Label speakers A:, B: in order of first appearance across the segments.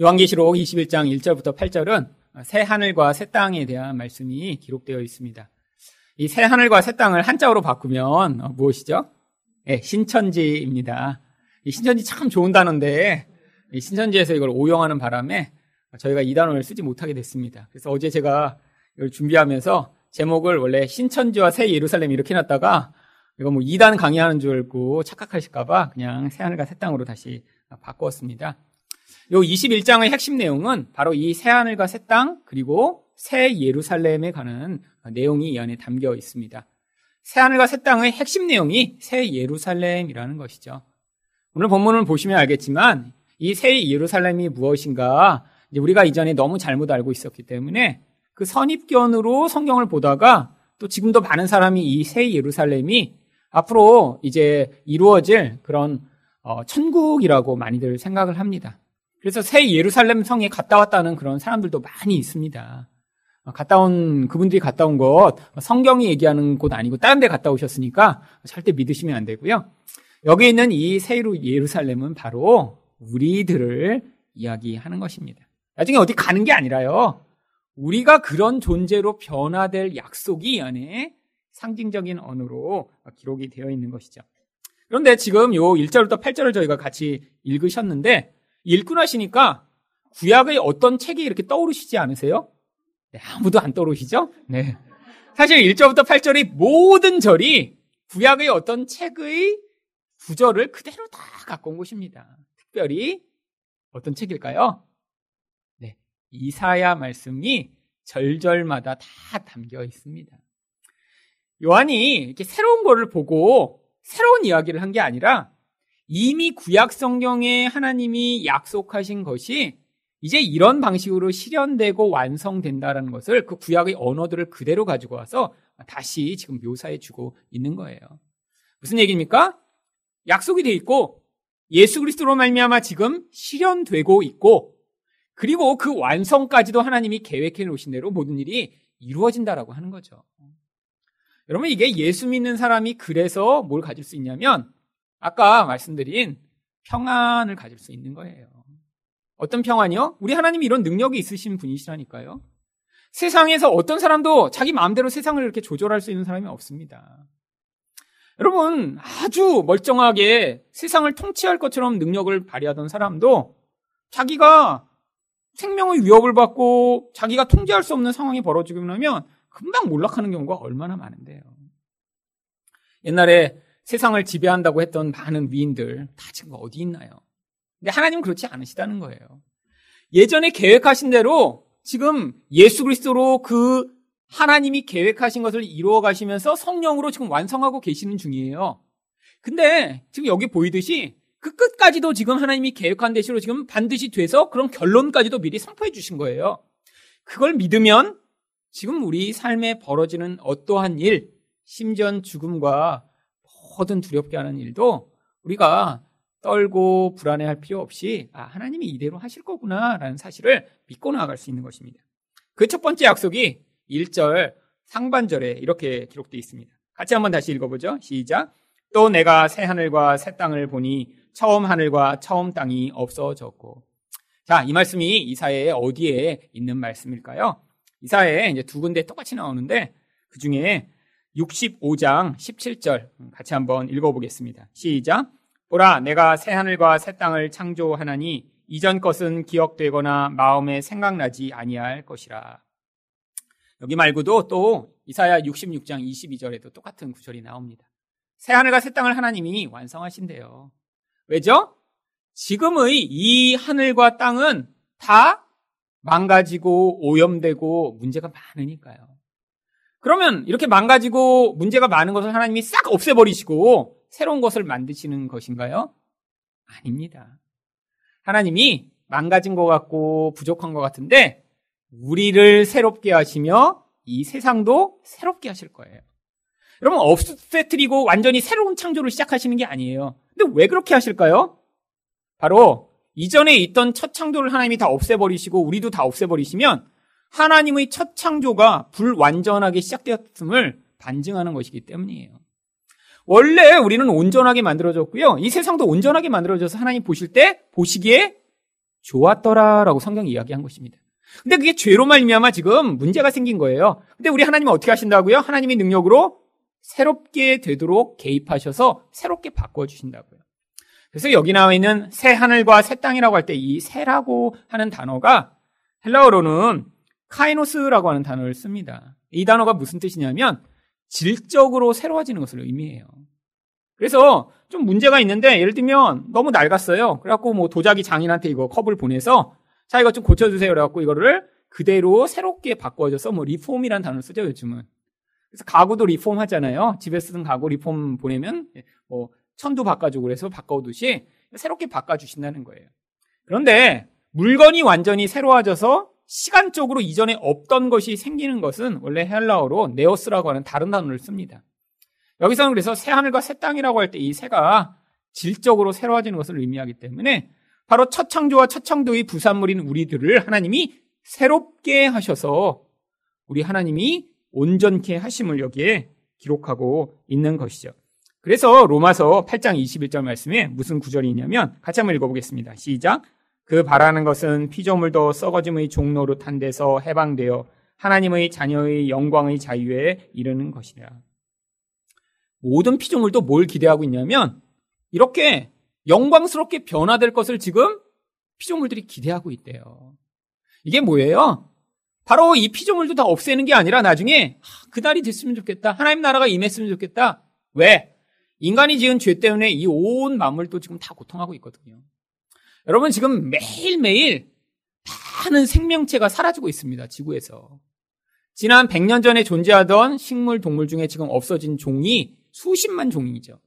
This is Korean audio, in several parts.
A: 요한계시록 21장 1절부터 8절은 새 하늘과 새 땅에 대한 말씀이 기록되어 있습니다. 이 새 하늘과 새 땅을 한자어로 바꾸면 무엇이죠? 네, 신천지입니다. 이 신천지 참 좋은 단어인데 신천지에서 이걸 오용하는 바람에 저희가 이 단어를 쓰지 못하게 됐습니다. 그래서 어제 제가 이걸 준비하면서 제목을 원래 신천지와 새 예루살렘 이렇게 해놨다가 이거 뭐 2단 강의하는 줄 알고 착각하실까봐 그냥 새 하늘과 새 땅으로 다시 바꾸었습니다. 요 21장의 핵심 내용은 바로 이 새 하늘과 새 땅, 그리고 새 예루살렘에 관한 내용이 이 안에 담겨 있습니다. 새 하늘과 새 땅의 핵심 내용이 새 예루살렘이라는 것이죠. 오늘 본문을 보시면 알겠지만 이 새 예루살렘이 무엇인가 우리가 이전에 너무 잘못 알고 있었기 때문에 그 선입견으로 성경을 보다가 또 지금도 많은 사람이 이 새 예루살렘이 앞으로 이제 이루어질 그런 어, 천국이라고 많이들 생각을 합니다. 그래서 새 예루살렘 성에 갔다 왔다는 그런 사람들도 많이 있습니다. 어, 갔다 온 그분들이 갔다 온곳 성경이 얘기하는 곳 아니고 다른 데 갔다 오셨으니까 절대 믿으시면 안 되고요. 여기 있는 이 새 예루살렘은 바로 우리들을 이야기하는 것입니다. 나중에 어디 가는 게 아니라요. 우리가 그런 존재로 변화될 약속이 이 안에 상징적인 언어로 기록이 되어 있는 것이죠. 그런데 지금 요 1절부터 8절을 저희가 같이 읽으셨는데 읽고 나시니까 구약의 어떤 책이 이렇게 떠오르시지 않으세요? 네, 아무도 안 떠오르시죠? 네. 사실 1절부터 8절의 모든 절이 구약의 어떤 책의 구절을 그대로 다 갖고 온 것입니다. 특별히 어떤 책일까요? 네. 이사야 말씀이 절절마다 다 담겨 있습니다. 요한이 이렇게 새로운 거를 보고 새로운 이야기를 한 게 아니라 이미 구약 성경에 하나님이 약속하신 것이 이제 이런 방식으로 실현되고 완성된다라는 것을 그 구약의 언어들을 그대로 가지고 와서 다시 지금 묘사해 주고 있는 거예요. 무슨 얘기입니까? 약속이 돼 있고 예수 그리스도로 말미암아 지금 실현되고 있고 그리고 그 완성까지도 하나님이 계획해 놓으신 대로 모든 일이 이루어진다라고 하는 거죠. 여러분 이게 예수 믿는 사람이 그래서 뭘 가질 수 있냐면 아까 말씀드린 평안을 가질 수 있는 거예요. 어떤 평안이요? 우리 하나님이 이런 능력이 있으신 분이시라니까요. 세상에서 어떤 사람도 자기 마음대로 세상을 이렇게 조절할 수 있는 사람이 없습니다. 여러분, 아주 멀쩡하게 세상을 통치할 것처럼 능력을 발휘하던 사람도 자기가 생명의 위협을 받고 자기가 통제할 수 없는 상황이 벌어지고 나면 금방 몰락하는 경우가 얼마나 많은데요. 옛날에 세상을 지배한다고 했던 많은 위인들 다 지금 어디 있나요? 근데 하나님은 그렇지 않으시다는 거예요. 예전에 계획하신 대로 지금 예수 그리스도로 그 하나님이 계획하신 것을 이루어 가시면서 성령으로 지금 완성하고 계시는 중이에요. 근데 지금 여기 보이듯이 그 끝까지도 지금 하나님이 계획한 대시로 지금 반드시 돼서 그런 결론까지도 미리 선포해 주신 거예요. 그걸 믿으면 지금 우리 삶에 벌어지는 어떠한 일, 심지어 죽음과 모든 두렵게 하는 일도 우리가 떨고 불안해할 필요 없이 아, 하나님이 이대로 하실 거구나라는 사실을 믿고 나아갈 수 있는 것입니다. 그 첫 번째 약속이 1절 상반절에 이렇게 기록되어 있습니다. 같이 한번 다시 읽어보죠. 시작. 또 내가 새 하늘과 새 땅을 보니 처음 하늘과 처음 땅이 없어졌고. 자, 이 말씀이 이사야의 어디에 있는 말씀일까요? 이사야에 이제 두 군데 똑같이 나오는데 그 중에 65장 17절 같이 한번 읽어보겠습니다. 시작. 보라, 내가 새 하늘과 새 땅을 창조하나니 이전 것은 기억되거나 마음에 생각나지 아니할 것이라. 여기 말고도 또 이사야 66장 22절에도 똑같은 구절이 나옵니다. 새 하늘과 새 땅을 하나님이 완성하신대요. 왜죠? 지금의 이 하늘과 땅은 다 망가지고 오염되고 문제가 많으니까요. 그러면 이렇게 망가지고 문제가 많은 것을 하나님이 싹 없애버리시고 새로운 것을 만드시는 것인가요? 아닙니다. 하나님이 망가진 것 같고 부족한 것 같은데 우리를 새롭게 하시며 이 세상도 새롭게 하실 거예요. 여러분 없애뜨리고 완전히 새로운 창조를 시작하시는 게 아니에요. 근데 왜 그렇게 하실까요? 바로 이전에 있던 첫 창조를 하나님이 다 없애버리시고 우리도 다 없애버리시면 하나님의 첫 창조가 불완전하게 시작되었음을 반증하는 것이기 때문이에요. 원래 우리는 온전하게 만들어졌고요. 이 세상도 온전하게 만들어져서 하나님 보실 때 보시기에 좋았더라라고 성경이 이야기한 것입니다. 근데 그게 죄로 말미암아 지금 문제가 생긴 거예요. 근데 우리 하나님은 어떻게 하신다고요? 하나님의 능력으로 새롭게 되도록 개입하셔서 새롭게 바꿔 주신다고요. 그래서 여기 나와 있는 새 하늘과 새 땅이라고 할 때 이 새라고 하는 단어가 헬라어로는 카이노스라고 하는 단어를 씁니다. 이 단어가 무슨 뜻이냐면 질적으로 새로워지는 것을 의미해요. 그래서 좀 문제가 있는데 예를 들면 너무 낡았어요. 그래갖고 뭐 도자기 장인한테 이거 컵을 보내서 자 이거 좀 고쳐주세요. 그래갖고 이거를 그대로 새롭게 바꿔줘서 뭐 리폼이라는 단어를 쓰죠 요즘은. 그래서 가구도 리폼 하잖아요. 집에 쓰던 가구 리폼 보내면 뭐 천도 바꿔주고 그래서 바꿔오듯이 새롭게 바꿔주신다는 거예요. 그런데 물건이 완전히 새로워져서 시간적으로 이전에 없던 것이 생기는 것은 원래 헬라어로 νέος라고 하는 다른 단어를 씁니다. 여기서는 그래서 새 하늘과 새 땅이라고 할 때 이 새가 질적으로 새로워지는 것을 의미하기 때문에 바로 첫 창조와 첫 창조의 부산물인 우리들을 하나님이 새롭게 하셔서 우리 하나님이 온전케 하심을 여기에 기록하고 있는 것이죠. 그래서 로마서 8장 21절 말씀에 무슨 구절이 있냐면 같이 한번 읽어보겠습니다. 시작. 그 바라는 것은 피조물도 썩어짐의 종로로 탄 데서 해방되어 하나님의 자녀의 영광의 자유에 이르는 것이라. 모든 피조물도 뭘 기대하고 있냐면 이렇게 영광스럽게 변화될 것을 지금 피조물들이 기대하고 있대요. 이게 뭐예요? 바로 이 피조물도 다 없애는 게 아니라 나중에 그날이 됐으면 좋겠다. 하나님 나라가 임했으면 좋겠다. 왜? 인간이 지은 죄 때문에 이 온 만물도 지금 다 고통하고 있거든요. 여러분 지금 매일매일 많은 생명체가 사라지고 있습니다. 지구에서. 지난 100년 전에 존재하던 식물, 동물 중에 지금 없어진 종이 수십만 종이죠.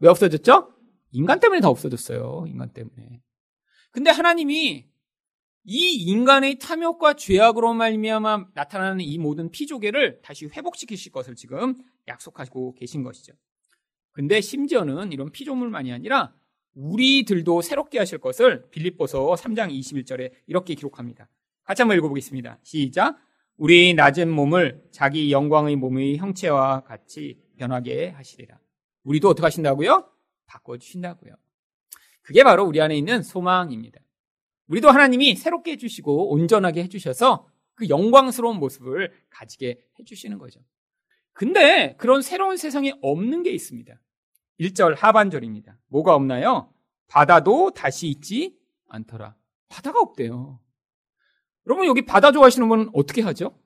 A: 왜 없어졌죠? 인간 때문에 다 없어졌어요. 인간 때문에. 근데 하나님이 이 인간의 탐욕과 죄악으로 말미암아 나타나는 이 모든 피조개를 다시 회복시키실 것을 지금 약속하고 계신 것이죠. 근데 심지어는 이런 피조물만이 아니라 우리들도 새롭게 하실 것을 빌립보서 3장 21절에 이렇게 기록합니다. 같이 한번 읽어보겠습니다. 시작. 우리 낮은 몸을 자기 영광의 몸의 형체와 같이 변하게 하시리라. 우리도 어떻게 하신다고요? 바꿔주신다고요. 그게 바로 우리 안에 있는 소망입니다. 우리도 하나님이 새롭게 해주시고 온전하게 해주셔서 그 영광스러운 모습을 가지게 해주시는 거죠. 근데 그런 새로운 세상에 없는 게 있습니다. 1절 하반절입니다. 뭐가 없나요? 바다도 다시 있지 않더라. 바다가 없대요. 여러분 여기 바다 좋아하시는 분은 어떻게 하죠?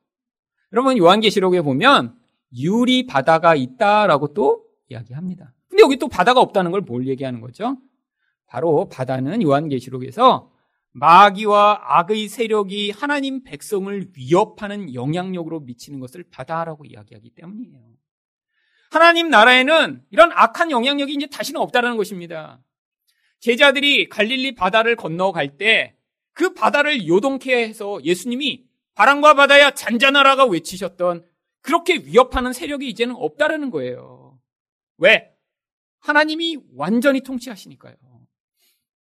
A: 여러분 요한계시록에 보면 유리 바다가 있다라고 또 이야기합니다. 근데 여기 또 바다가 없다는 걸 뭘 얘기하는 거죠? 바로 바다는 요한계시록에서 마귀와 악의 세력이 하나님 백성을 위협하는 영향력으로 미치는 것을 바다라고 이야기하기 때문이에요. 하나님 나라에는 이런 악한 영향력이 이제 다시는 없다는 것입니다. 제자들이 갈릴리 바다를 건너갈 때 그 바다를 요동케 해서 예수님이 바람과 바다야 잔잔하라가 외치셨던 그렇게 위협하는 세력이 이제는 없다라는 거예요. 왜? 하나님이 완전히 통치하시니까요.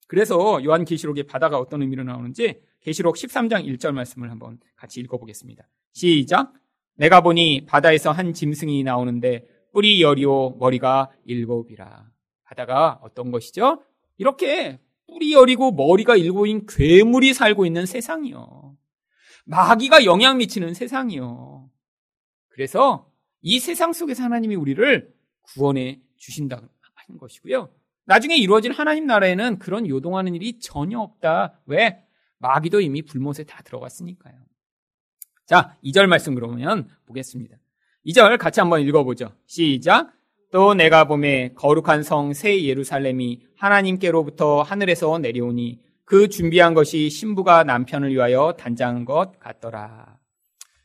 A: 그래서 요한 계시록의 바다가 어떤 의미로 나오는지 계시록 13장 1절 말씀을 한번 같이 읽어보겠습니다. 시작. 내가 보니 바다에서 한 짐승이 나오는데 뿔이 열이요 머리가 일곱이라. 바다가 어떤 것이죠? 이렇게 뿔이 열이고 머리가 일곱인 괴물이 살고 있는 세상이요. 마귀가 영향 미치는 세상이요. 그래서 이 세상 속에서 하나님이 우리를 구원해 주신다는 것이고요. 나중에 이루어질 하나님 나라에는 그런 요동하는 일이 전혀 없다. 왜? 마귀도 이미 불못에 다 들어갔으니까요. 자, 2절 말씀 그러면 보겠습니다. 2절 같이 한번 읽어보죠. 시작. 또 내가 봄에 거룩한 성 새 예루살렘이 하나님께로부터 하늘에서 내려오니 그 준비한 것이 신부가 남편을 위하여 단장한 것 같더라.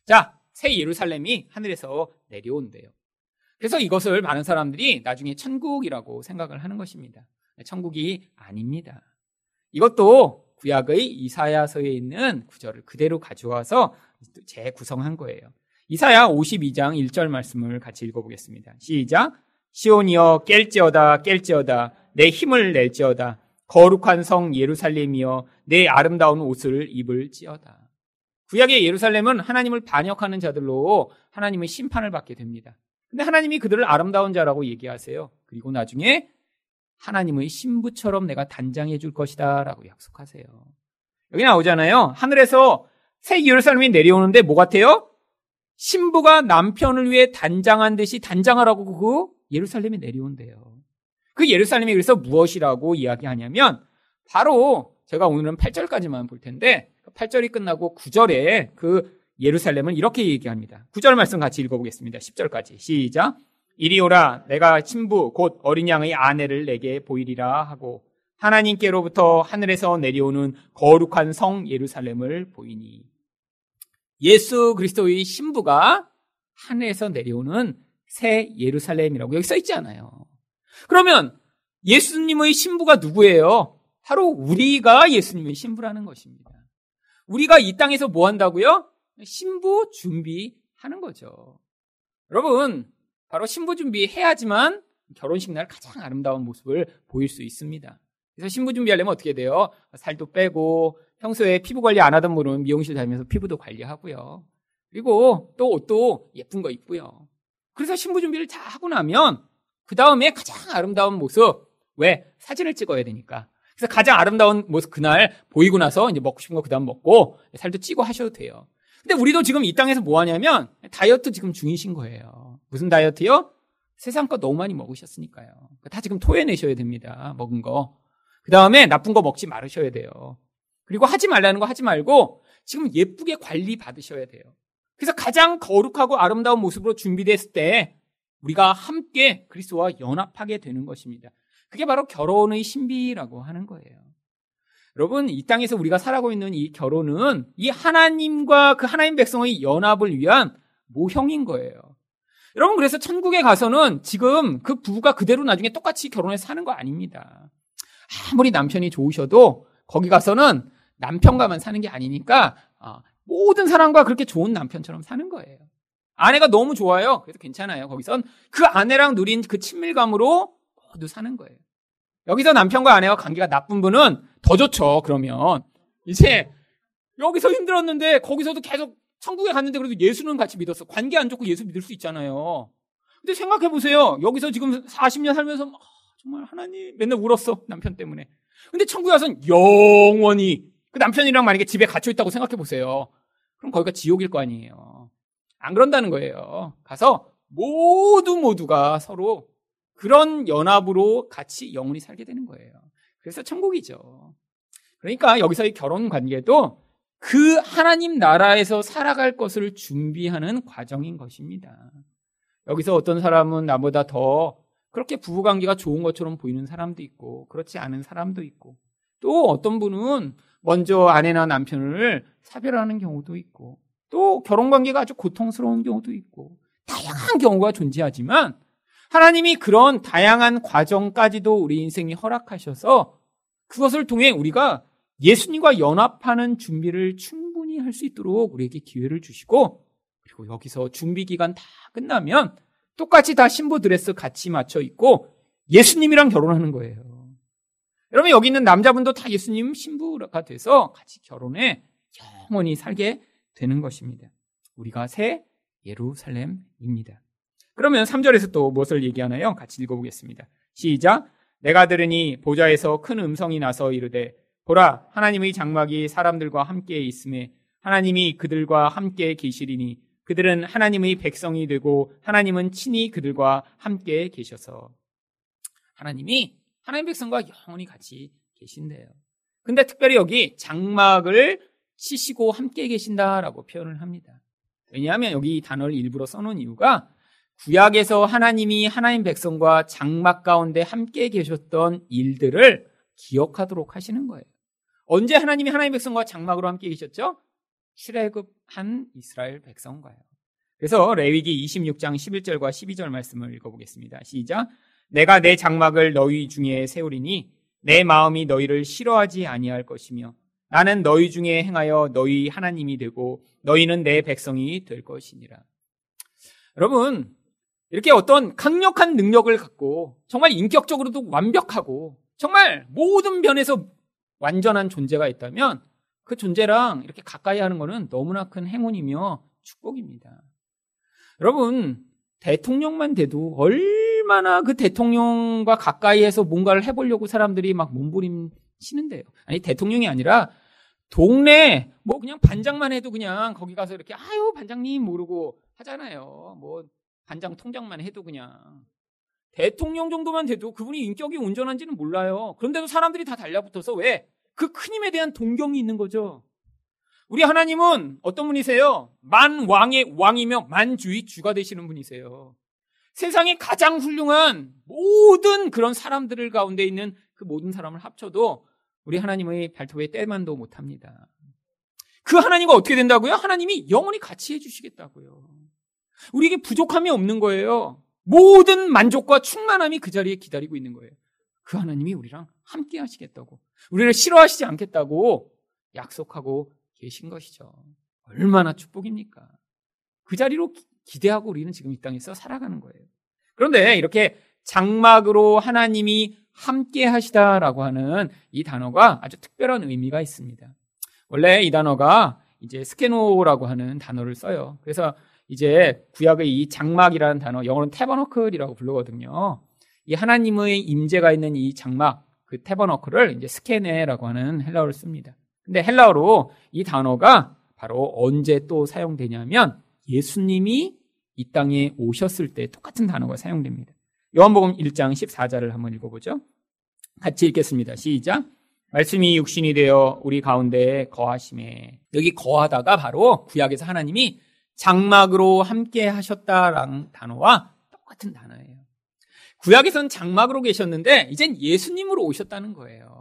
A: 자, 새 예루살렘이 하늘에서 내려온대요. 그래서 이것을 많은 사람들이 나중에 천국이라고 생각을 하는 것입니다. 천국이 아닙니다. 이것도 구약의 이사야서에 있는 구절을 그대로 가져와서 재구성한 거예요. 이사야 52장 1절 말씀을 같이 읽어보겠습니다. 시작. 시온이여 깰지어다 깰지어다 내 힘을 낼지어다 거룩한 성 예루살렘이여 내 아름다운 옷을 입을지어다. 구약의 예루살렘은 하나님을 반역하는 자들로 하나님의 심판을 받게 됩니다. 근데 하나님이 그들을 아름다운 자라고 얘기하세요. 그리고 나중에 하나님의 신부처럼 내가 단장해 줄 것이다 라고 약속하세요. 여기 나오잖아요. 하늘에서 새 예루살렘이 내려오는데 뭐 같아요? 신부가 남편을 위해 단장한 듯이 단장하라고 그 예루살렘에 내려온대요. 그 예루살렘이 그래서 무엇이라고 이야기하냐면 바로 제가 오늘은 8절까지만 볼 텐데 8절이 끝나고 9절에 그 예루살렘을 이렇게 얘기합니다. 9절 말씀 같이 읽어보겠습니다. 10절까지 시작. 이리 오라 내가 신부 곧 어린 양의 아내를 내게 보이리라 하고 하나님께로부터 하늘에서 내려오는 거룩한 성 예루살렘을 보이니 예수 그리스도의 신부가 하늘에서 내려오는 새 예루살렘이라고 여기 써 있지 않아요. 그러면 예수님의 신부가 누구예요? 바로 우리가 예수님의 신부라는 것입니다. 우리가 이 땅에서 뭐 한다고요? 신부 준비하는 거죠. 여러분, 바로 신부 준비해야지만 결혼식 날 가장 아름다운 모습을 보일 수 있습니다. 그래서 신부 준비하려면 어떻게 돼요? 살도 빼고 평소에 피부 관리 안 하던 분은 미용실 다니면서 피부도 관리하고요. 그리고 또 옷도 예쁜 거 입고요. 그래서 신부 준비를 다 하고 나면 그 다음에 가장 아름다운 모습 왜 사진을 찍어야 되니까. 그래서 가장 아름다운 모습 그날 보이고 나서 이제 먹고 싶은 거 그 다음 먹고 살도 찌고 하셔도 돼요. 근데 우리도 지금 이 땅에서 뭐 하냐면 다이어트 지금 중이신 거예요. 무슨 다이어트요? 세상 거 너무 많이 먹으셨으니까요. 다 지금 토해내셔야 됩니다. 먹은 거. 그 다음에 나쁜 거 먹지 말으셔야 돼요. 그리고 하지 말라는 거 하지 말고 지금 예쁘게 관리 받으셔야 돼요. 그래서 가장 거룩하고 아름다운 모습으로 준비됐을 때 우리가 함께 그리스도와 연합하게 되는 것입니다. 그게 바로 결혼의 신비라고 하는 거예요. 여러분, 이 땅에서 우리가 살아가고 있는 이 결혼은 이 하나님과 그 하나님 백성의 연합을 위한 모형인 거예요. 여러분, 그래서 천국에 가서는 지금 그 부부가 그대로 나중에 똑같이 결혼해서 사는 거 아닙니다. 아무리 남편이 좋으셔도 거기 가서는 남편과만 사는 게 아니니까 어, 모든 사람과 그렇게 좋은 남편처럼 사는 거예요. 아내가 너무 좋아요. 그래서 괜찮아요. 거기선 그 아내랑 누린 그 친밀감으로 모두 사는 거예요. 여기서 남편과 아내와 관계가 나쁜 분은 더 좋죠. 그러면 이제 여기서 힘들었는데 거기서도 계속 천국에 갔는데 그래도 예수는 같이 믿었어. 관계 안 좋고 예수 믿을 수 있잖아요. 근데 생각해 보세요. 여기서 지금 40년 살면서 아, 정말 하나님 맨날 울었어 남편 때문에. 근데 천국에 가서는 영원히 그 남편이랑 만약에 집에 갇혀 있다고 생각해 보세요. 그럼 거기가 지옥일 거 아니에요. 안 그런다는 거예요. 가서 모두 모두가 서로 그런 연합으로 같이 영원히 살게 되는 거예요. 그래서 천국이죠. 그러니까 여기서의 결혼 관계도 그 하나님 나라에서 살아갈 것을 준비하는 과정인 것입니다. 여기서 어떤 사람은 나보다 더 그렇게 부부 관계가 좋은 것처럼 보이는 사람도 있고 그렇지 않은 사람도 있고 또 어떤 분은 먼저 아내나 남편을 사별하는 경우도 있고 또 결혼 관계가 아주 고통스러운 경우도 있고 다양한 경우가 존재하지만 하나님이 그런 다양한 과정까지도 우리 인생이 허락하셔서 그것을 통해 우리가 예수님과 연합하는 준비를 충분히 할 수 있도록 우리에게 기회를 주시고 그리고 여기서 준비 기간 다 끝나면 똑같이 다 신부 드레스 같이 맞춰 입고 예수님이랑 결혼하는 거예요. 여러분 여기 있는 남자분도 다 예수님 신부가 돼서 같이 결혼해 영원히 살게 되는 것입니다. 우리가 새 예루살렘입니다. 그러면 3절에서 또 무엇을 얘기하나요? 같이 읽어보겠습니다. 시작. 내가 들으니 보좌에서 큰 음성이 나서 이르되 보라 하나님의 장막이 사람들과 함께 있음에 하나님이 그들과 함께 계시리니 그들은 하나님의 백성이 되고 하나님은 친히 그들과 함께 계셔서 하나님이 하나님 백성과 영원히 같이 계신대요. 근데 특별히 여기 장막을 치시고 함께 계신다라고 표현을 합니다. 왜냐하면 여기 이 단어를 일부러 써놓은 이유가 구약에서 하나님이 하나님 백성과 장막 가운데 함께 계셨던 일들을 기억하도록 하시는 거예요. 언제 하나님이 하나님 백성과 장막으로 함께 계셨죠? 출애굽한 이스라엘 백성과요. 그래서 레위기 26장 11절과 12절 말씀을 읽어보겠습니다. 시작. 내가 내 장막을 너희 중에 세우리니 내 마음이 너희를 싫어하지 아니할 것이며 나는 너희 중에 행하여 너희 하나님이 되고 너희는 내 백성이 될 것이니라. 여러분, 이렇게 어떤 강력한 능력을 갖고 정말 인격적으로도 완벽하고 정말 모든 면에서 완전한 존재가 있다면 그 존재랑 이렇게 가까이 하는 것은 너무나 큰 행운이며 축복입니다. 여러분, 대통령만 돼도 얼마나 그 대통령과 가까이에서 뭔가를 해보려고 사람들이 막 몸부림 치는데요. 아니, 대통령이 아니라 동네 뭐 그냥 반장만 해도 그냥 거기 가서 이렇게 아유 반장님 모르고 하잖아요. 뭐 반장 통장만 해도 그냥 대통령 정도만 돼도 그분이 인격이 온전한지는 몰라요. 그런데도 사람들이 다 달라붙어서 왜? 그 큰 힘에 대한 동경이 있는 거죠. 우리 하나님은 어떤 분이세요? 만 왕의 왕이며 만주의 주가 되시는 분이세요. 세상에 가장 훌륭한 모든 그런 사람들을 가운데 있는 그 모든 사람을 합쳐도 우리 하나님의 발톱에 때만도 못합니다. 그 하나님과 어떻게 된다고요? 하나님이 영원히 같이 해주시겠다고요. 우리에게 부족함이 없는 거예요. 모든 만족과 충만함이 그 자리에 기다리고 있는 거예요. 그 하나님이 우리랑 함께 하시겠다고. 우리를 싫어하시지 않겠다고 약속하고 계신 것이죠. 얼마나 축복입니까? 그 자리로 기대하고 우리는 지금 이 땅에서 살아가는 거예요. 그런데 이렇게 장막으로 하나님이 함께 하시다라고 하는 이 단어가 아주 특별한 의미가 있습니다. 원래 이 단어가 이제 스케노라고 하는 단어를 써요. 그래서 이제 구약의 이 장막이라는 단어, 영어로는 테버너클이라고 부르거든요. 이 하나님의 임재가 있는 이 장막, 그 테버너클을 이제 스케네라고 하는 헬라어를 씁니다. 근데 헬라어로 이 단어가 바로 언제 또 사용되냐면 예수님이 이 땅에 오셨을 때 똑같은 단어가 사용됩니다. 요한복음 1장 14절을 한번 읽어보죠. 같이 읽겠습니다. 시작. 말씀이 육신이 되어 우리 가운데 거하심에 여기 거하다가 바로 구약에서 하나님이 장막으로 함께 하셨다라는 단어와 똑같은 단어예요. 구약에서는 장막으로 계셨는데 이젠 예수님으로 오셨다는 거예요.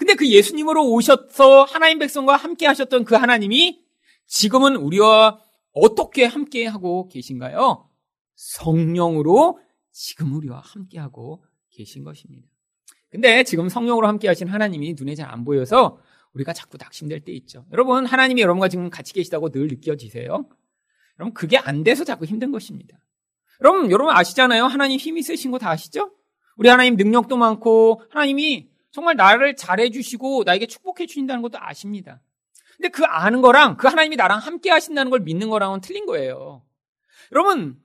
A: 근데 그 예수님으로 오셔서 하나님 백성과 함께 하셨던 그 하나님이 지금은 우리와 어떻게 함께 하고 계신가요? 성령으로 지금 우리와 함께 하고 계신 것입니다. 근데 지금 성령으로 함께 하신 하나님이 눈에 잘 안 보여서 우리가 자꾸 낙심될 때 있죠. 여러분, 하나님이 여러분과 지금 같이 계시다고 늘 느껴지세요? 여러분, 그게 안 돼서 자꾸 힘든 것입니다. 여러분, 여러분 아시잖아요? 하나님 힘이 세신 거 다 아시죠? 우리 하나님 능력도 많고, 하나님이 정말 나를 잘해주시고, 나에게 축복해 주신다는 것도 아십니다. 근데 그 아는 거랑, 그 하나님이 나랑 함께 하신다는 걸 믿는 거랑은 틀린 거예요. 여러분,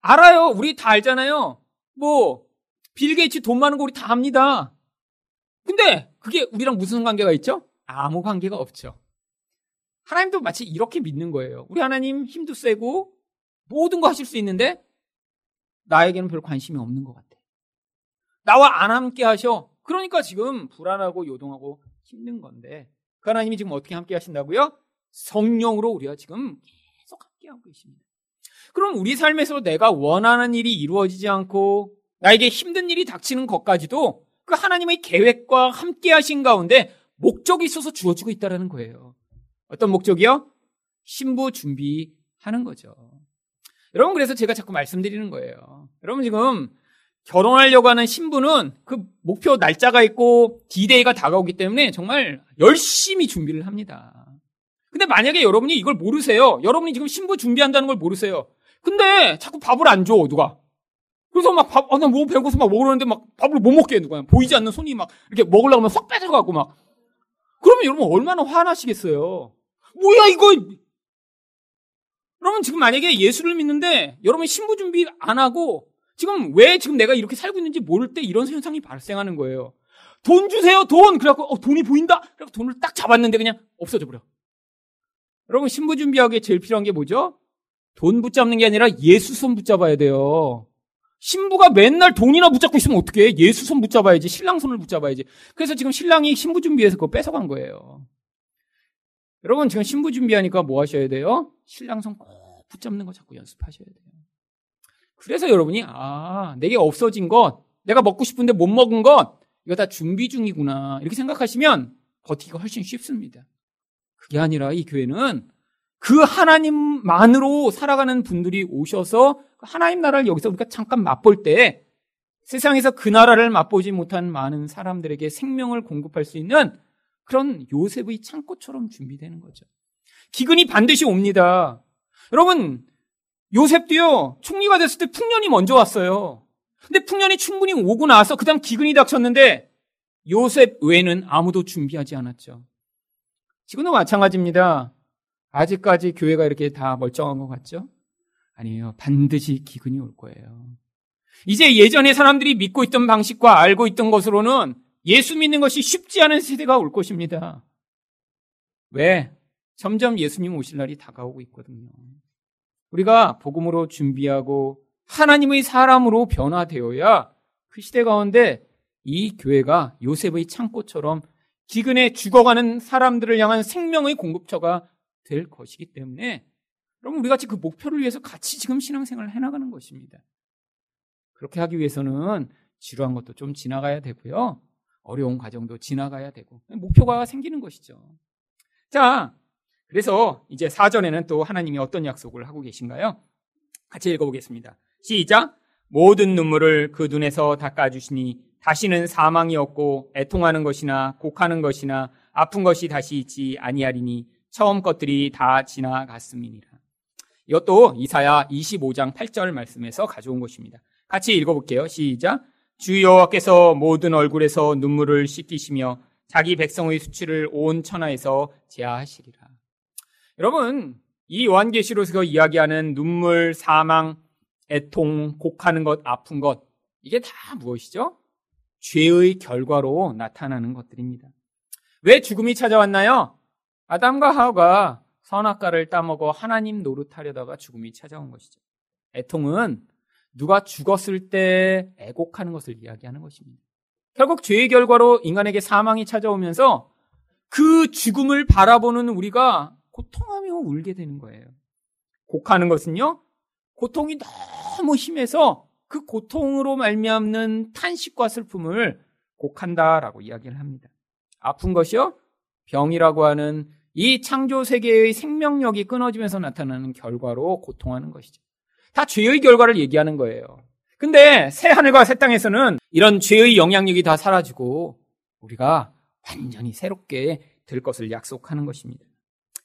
A: 알아요. 우리 다 알잖아요. 뭐, 빌 게이츠 돈 많은 거 우리 다 압니다. 근데 그게 우리랑 무슨 관계가 있죠? 아무 관계가 없죠. 하나님도 마치 이렇게 믿는 거예요. 우리 하나님 힘도 세고 모든 거 하실 수 있는데 나에게는 별 관심이 없는 것 같아. 나와 안 함께 하셔. 그러니까 지금 불안하고 요동하고 힘든 건데 그 하나님이 지금 어떻게 함께 하신다고요? 성령으로 우리가 지금 계속 함께 하고 계십니다. 그럼 우리 삶에서 내가 원하는 일이 이루어지지 않고 나에게 힘든 일이 닥치는 것까지도 그 하나님의 계획과 함께 하신 가운데 목적이 있어서 주어지고 있다는 거예요. 어떤 목적이요? 신부 준비하는 거죠. 여러분, 그래서 제가 자꾸 말씀드리는 거예요. 여러분, 지금 결혼하려고 하는 신부는 그 목표 날짜가 있고 디데이가 다가오기 때문에 정말 열심히 준비를 합니다. 근데 만약에 여러분이 이걸 모르세요. 여러분이 지금 신부 준비한다는 걸 모르세요. 근데 자꾸 밥을 안 줘, 누가. 그래서 막 밥, 아, 나뭐 배고서 막 먹으려는데 막 밥을 못 먹게 해, 누가. 보이지 않는 손이 막 이렇게 먹으려고 하면 확 뺏어가고 막. 그러면 여러분 얼마나 화나시겠어요. 뭐야 이거 여러분 지금 만약에 예수를 믿는데 여러분 신부 준비 안 하고 지금 왜 지금 내가 이렇게 살고 있는지 모를 때 이런 현상이 발생하는 거예요. 돈 주세요 돈 그래갖고 어, 돈이 보인다 그래서 돈을 딱 잡았는데 그냥 없어져 버려. 여러분 신부 준비하기에 제일 필요한 게 뭐죠? 돈 붙잡는 게 아니라 예수 손 붙잡아야 돼요. 신부가 맨날 돈이나 붙잡고 있으면 어떻게 예수 손 붙잡아야지 신랑 손을 붙잡아야지. 그래서 지금 신랑이 신부 준비해서 그거 뺏어간 거예요. 여러분 지금 신부 준비하니까 뭐 하셔야 돼요? 신랑 손 꼭 붙잡는 거 자꾸 연습하셔야 돼요. 그래서 여러분이 아 내게 없어진 것, 내가 먹고 싶은데 못 먹은 것 이거 다 준비 중이구나 이렇게 생각하시면 버티기가 훨씬 쉽습니다. 그게 아니라 이 교회는 그 하나님만으로 살아가는 분들이 오셔서 그 하나님 나라를 여기서 우리가 잠깐 맛볼 때 세상에서 그 나라를 맛보지 못한 많은 사람들에게 생명을 공급할 수 있는 그런 요셉의 창고처럼 준비되는 거죠. 기근이 반드시 옵니다. 여러분, 요셉도요, 총리가 됐을 때 풍년이 먼저 왔어요. 근데 풍년이 충분히 오고 나서 그 다음 기근이 닥쳤는데 요셉 외에는 아무도 준비하지 않았죠. 지금도 마찬가지입니다. 아직까지 교회가 이렇게 다 멀쩡한 것 같죠? 아니에요. 반드시 기근이 올 거예요. 이제 예전에 사람들이 믿고 있던 방식과 알고 있던 것으로는 예수 믿는 것이 쉽지 않은 세대가 올 것입니다. 왜? 점점 예수님 오실 날이 다가오고 있거든요. 우리가 복음으로 준비하고 하나님의 사람으로 변화되어야 그 시대 가운데 이 교회가 요셉의 창고처럼 기근에 죽어가는 사람들을 향한 생명의 공급처가 될 것이기 때문에 여러분 우리 같이 그 목표를 위해서 같이 지금 신앙생활을 해나가는 것입니다. 그렇게 하기 위해서는 지루한 것도 좀 지나가야 되고요. 어려운 과정도 지나가야 되고 목표가 생기는 것이죠. 자, 그래서 이제 사전에는 또 하나님이 어떤 약속을 하고 계신가요? 같이 읽어보겠습니다. 시작. 모든 눈물을 그 눈에서 닦아주시니 다시는 사망이 없고 애통하는 것이나 곡하는 것이나 아픈 것이 다시 있지 아니하리니 처음 것들이 다 지나갔음이니라. 이것도 이사야 25장 8절 말씀에서 가져온 것입니다. 같이 읽어볼게요. 시작. 주 여호와께서 모든 얼굴에서 눈물을 씻기시며 자기 백성의 수치를 온 천하에서 제하하시리라. 여러분, 이 요한계시록에서 이야기하는 눈물, 사망, 애통, 곡하는 것, 아픈 것, 이게 다 무엇이죠? 죄의 결과로 나타나는 것들입니다. 왜 죽음이 찾아왔나요? 아담과 하와가 선악과를 따먹어 하나님 노릇하려다가 죽음이 찾아온 것이죠. 애통은 누가 죽었을 때 애곡하는 것을 이야기하는 것입니다. 결국 죄의 결과로 인간에게 사망이 찾아오면서 그 죽음을 바라보는 우리가 고통하며 울게 되는 거예요. 곡하는 것은요, 고통이 너무 심해서 그 고통으로 말미암는 탄식과 슬픔을 곡한다라고 이야기를 합니다. 아픈 것이요, 병이라고 하는 이 창조 세계의 생명력이 끊어지면서 나타나는 결과로 고통하는 것이죠. 다 죄의 결과를 얘기하는 거예요. 근데 새 하늘과 새 땅에서는 이런 죄의 영향력이 다 사라지고 우리가 완전히 새롭게 될 것을 약속하는 것입니다.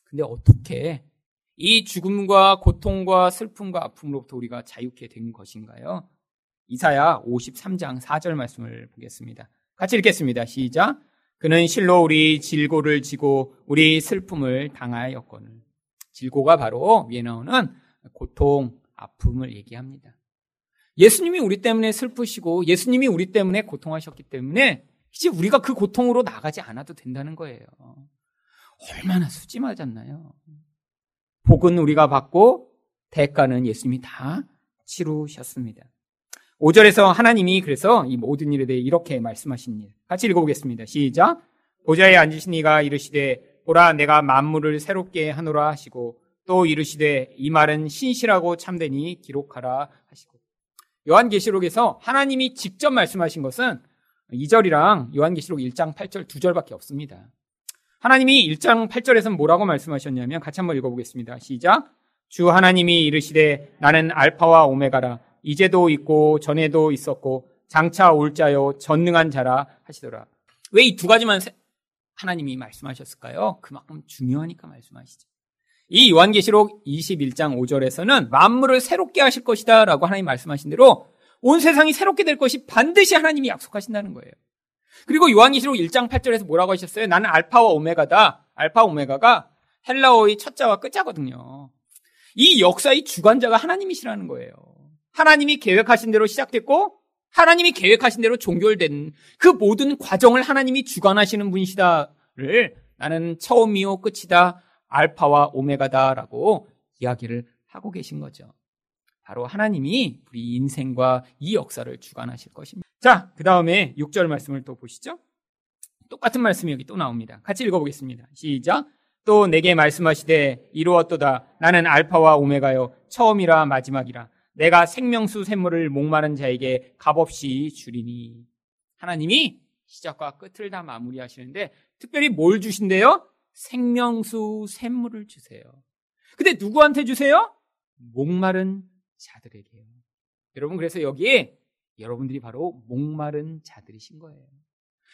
A: 근데 어떻게 이 죽음과 고통과 슬픔과 아픔으로부터 우리가 자유케 된 것인가요? 이사야 53장 4절 말씀을 보겠습니다. 같이 읽겠습니다. 시작. 그는 실로 우리 질고를 지고 우리 슬픔을 당하였거늘. 질고가 바로 위에 나오는 고통, 아픔을 얘기합니다. 예수님이 우리 때문에 슬프시고 예수님이 우리 때문에 고통하셨기 때문에 이제 우리가 그 고통으로 나가지 않아도 된다는 거예요. 얼마나 수지 맞았나요? 복은 우리가 받고 대가는 예수님이 다 치루셨습니다. 5절에서 하나님이 그래서 이 모든 일에 대해 이렇게 말씀하십니다. 같이 읽어보겠습니다. 시작. 보좌에 앉으신 이가 이르시되 보라 내가 만물을 새롭게 하노라 하시고 또 이르시되 이 말은 신실하고 참되니 기록하라 하시고 요한계시록에서 하나님이 직접 말씀하신 것은 2절이랑 요한계시록 1장 8절 2절밖에 없습니다. 하나님이 1장 8절에서 뭐라고 말씀하셨냐면 같이 한번 읽어보겠습니다. 시작. 주 하나님이 이르시되 나는 알파와 오메가라 이제도 있고 전에도 있었고 장차 올 자요 전능한 자라 하시더라. 왜 이 두 가지만 하나님이 말씀하셨을까요? 그만큼 중요하니까 말씀하시죠. 이 요한계시록 21장 5절에서는 만물을 새롭게 하실 것이다라고 하나님 말씀하신 대로 온 세상이 새롭게 될 것이 반드시 하나님이 약속하신다는 거예요. 그리고 요한계시록 1장 8절에서 뭐라고 하셨어요? 나는 알파와 오메가다. 알파 오메가가 헬라어의 첫자와 끝자거든요. 이 역사의 주관자가 하나님이시라는 거예요. 하나님이 계획하신 대로 시작됐고 하나님이 계획하신 대로 종결된 그 모든 과정을 하나님이 주관하시는 분이시다를 나는 처음이요 끝이다 알파와 오메가다라고 이야기를 하고 계신 거죠. 바로 하나님이 우리 인생과 이 역사를 주관하실 것입니다. 자, 그 다음에 6절 말씀을 또 보시죠. 똑같은 말씀이 여기 또 나옵니다. 같이 읽어보겠습니다. 시작. 또 내게 말씀하시되 이루었도다. 나는 알파와 오메가요. 처음이라 마지막이라. 내가 생명수 샘물을 목마른 자에게 값없이 주리니. 하나님이 시작과 끝을 다 마무리하시는데 특별히 뭘 주신대요? 생명수 샘물을 주세요. 근데 누구한테 주세요? 목마른 자들에게요. 여러분 그래서 여기에 여러분들이 바로 목마른 자들이신 거예요.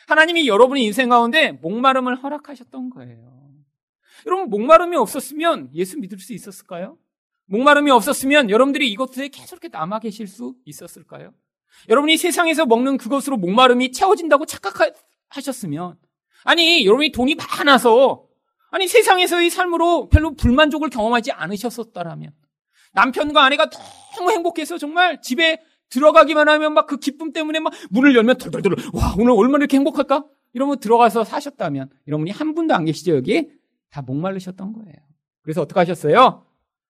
A: 하나님이 여러분의 인생 가운데 목마름을 허락하셨던 거예요. 여러분 목마름이 없었으면 예수 믿을 수 있었을까요? 목마름이 없었으면 여러분들이 이것에 계속 이렇게 남아 계실 수 있었을까요? 여러분이 세상에서 먹는 그것으로 목마름이 채워진다고 착각하셨으면 아니 여러분이 돈이 많아서 아니 세상에서의 삶으로 별로 불만족을 경험하지 않으셨었다라면 남편과 아내가 너무 행복해서 정말 집에 들어가기만 하면 막 그 기쁨 때문에 막 문을 열면 덜덜덜 와 오늘 얼마나 이렇게 행복할까? 이러면 들어가서 사셨다면 여러분이 한 분도 안 계시죠 여기? 다 목마르셨던 거예요. 그래서 어떻게 하셨어요?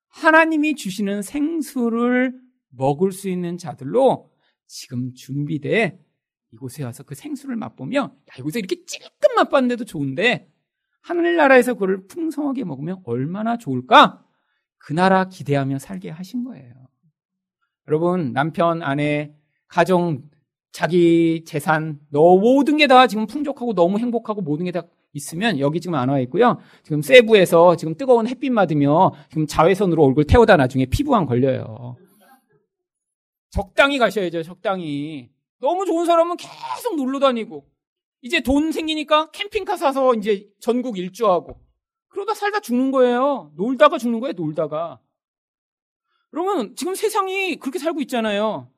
A: 하나님이 주시는 생수를 먹을 수 있는 자들로 지금 준비돼 이곳에 와서 그 생수를 맛보며 야, 이곳에 이렇게 찔끔 맛봤는데도 좋은데 하늘나라에서 그걸 풍성하게 먹으면 얼마나 좋을까? 그 나라 기대하며 살게 하신 거예요. 여러분, 남편, 아내, 가정, 자기 재산, 너 모든 게 다 지금 풍족하고 너무 행복하고 모든 게 다 있으면 여기 지금 안 와 있고요. 지금 세부에서 지금 뜨거운 햇빛 맞으며 지금 자외선으로 얼굴 태우다 나중에 피부암 걸려요. 적당히 가셔야죠, 적당히. 너무 좋은 사람은 계속 놀러 다니고, 이제 돈 생기니까 캠핑카 사서 이제 전국 일주하고, 그러다 살다 죽는 거예요. 놀다가 죽는 거예요, 놀다가. 여러분, 지금 세상이 그렇게 살고 있잖아요.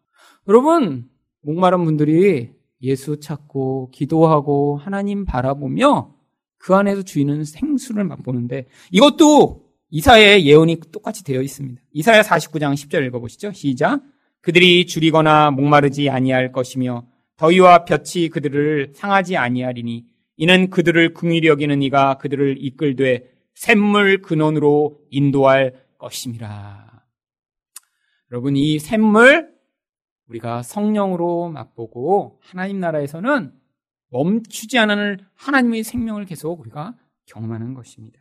A: 여러분, 목마른 분들이 예수 찾고, 기도하고, 하나님 바라보며, 그 안에서 주인은 생수를 맛보는데, 이것도 이사의 예언이 똑같이 되어 있습니다. 이사야 49장 10절 읽어보시죠. 시작. 그들이 줄이거나 목마르지 아니할 것이며 더위와 볕이 그들을 상하지 아니하리니 이는 그들을 긍휼히 여기는 이가 그들을 이끌되 샘물 근원으로 인도할 것임이라. 여러분 이 샘물 우리가 성령으로 맛보고 하나님 나라에서는 멈추지 않는 하나님의 생명을 계속 우리가 경험하는 것입니다.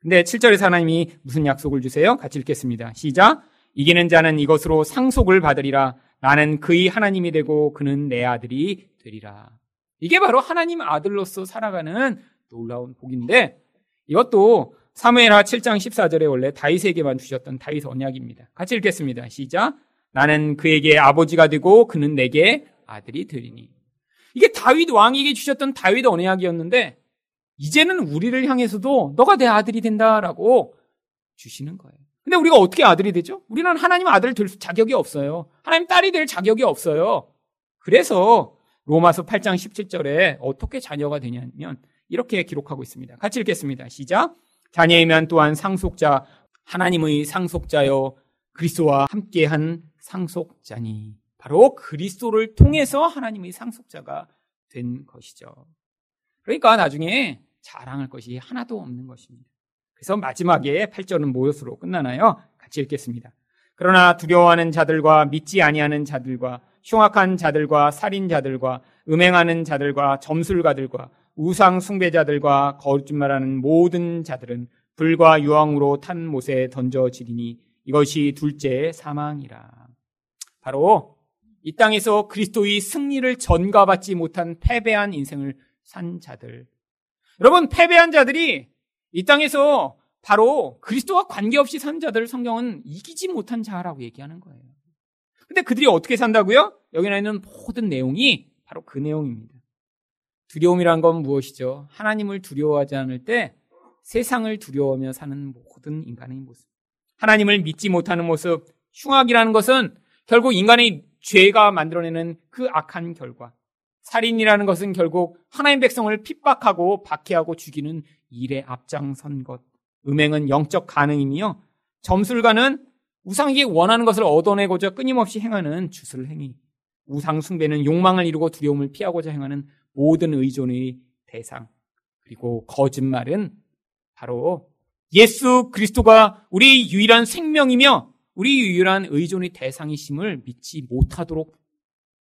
A: 근데 7절에서 하나님이 무슨 약속을 주세요? 같이 읽겠습니다. 시작. 이기는 자는 이것으로 상속을 받으리라. 나는 그의 하나님이 되고 그는 내 아들이 되리라. 이게 바로 하나님 아들로서 살아가는 놀라운 복인데 이것도 사무엘하 7장 14절에 원래 다윗에게만 주셨던 다윗 언약입니다. 같이 읽겠습니다. 시작. 나는 그에게 아버지가 되고 그는 내게 아들이 되리니. 이게 다윗 왕에게 주셨던 다윗 언약이었는데 이제는 우리를 향해서도 너가 내 아들이 된다라고 주시는 거예요. 근데 우리가 어떻게 아들이 되죠? 우리는 하나님 아들 될 자격이 없어요. 하나님 딸이 될 자격이 없어요. 그래서 로마서 8장 17절에 어떻게 자녀가 되냐면 이렇게 기록하고 있습니다. 같이 읽겠습니다. 시작. 자녀이면 또한 상속자, 하나님의 상속자여 그리스도와 함께한 상속자니. 바로 그리스도를 통해서 하나님의 상속자가 된 것이죠. 그러니까 나중에 자랑할 것이 하나도 없는 것입니다. 그래서 마지막에 8절은 무엇으로 끝나나요? 같이 읽겠습니다. 그러나 두려워하는 자들과 믿지 아니하는 자들과 흉악한 자들과 살인자들과 음행하는 자들과 점술가들과 우상 숭배자들과 거짓말하는 모든 자들은 불과 유황으로 탄 못에 던져지리니 이것이 둘째 사망이라. 바로 이 땅에서 그리스도의 승리를 전가받지 못한 패배한 인생을 산 자들. 여러분, 패배한 자들이 이 땅에서 바로 그리스도와 관계없이 산 자들을 성경은 이기지 못한 자라고 얘기하는 거예요. 근데 그들이 어떻게 산다고요? 여기 나 있는 모든 내용이 바로 그 내용입니다. 두려움이란 건 무엇이죠? 하나님을 두려워하지 않을 때 세상을 두려워하며 사는 모든 인간의 모습. 하나님을 믿지 못하는 모습, 흉악이라는 것은 결국 인간의 죄가 만들어내는 그 악한 결과. 살인이라는 것은 결국 하나님 백성을 핍박하고 박해하고 죽이는 일에 앞장선 것. 음행은 영적 가능이며 점술가는 우상에게 원하는 것을 얻어내고자 끊임없이 행하는 주술 행위. 우상 숭배는 욕망을 이루고 두려움을 피하고자 행하는 모든 의존의 대상. 그리고 거짓말은 바로 예수 그리스도가 우리 유일한 생명이며 우리 유일한 의존의 대상이심을 믿지 못하도록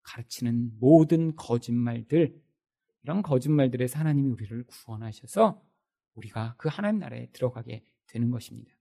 A: 가르치는 모든 거짓말들, 이런 거짓말들에서 하나님이 우리를 구원하셔서 우리가 그 하나님 나라에 들어가게 되는 것입니다.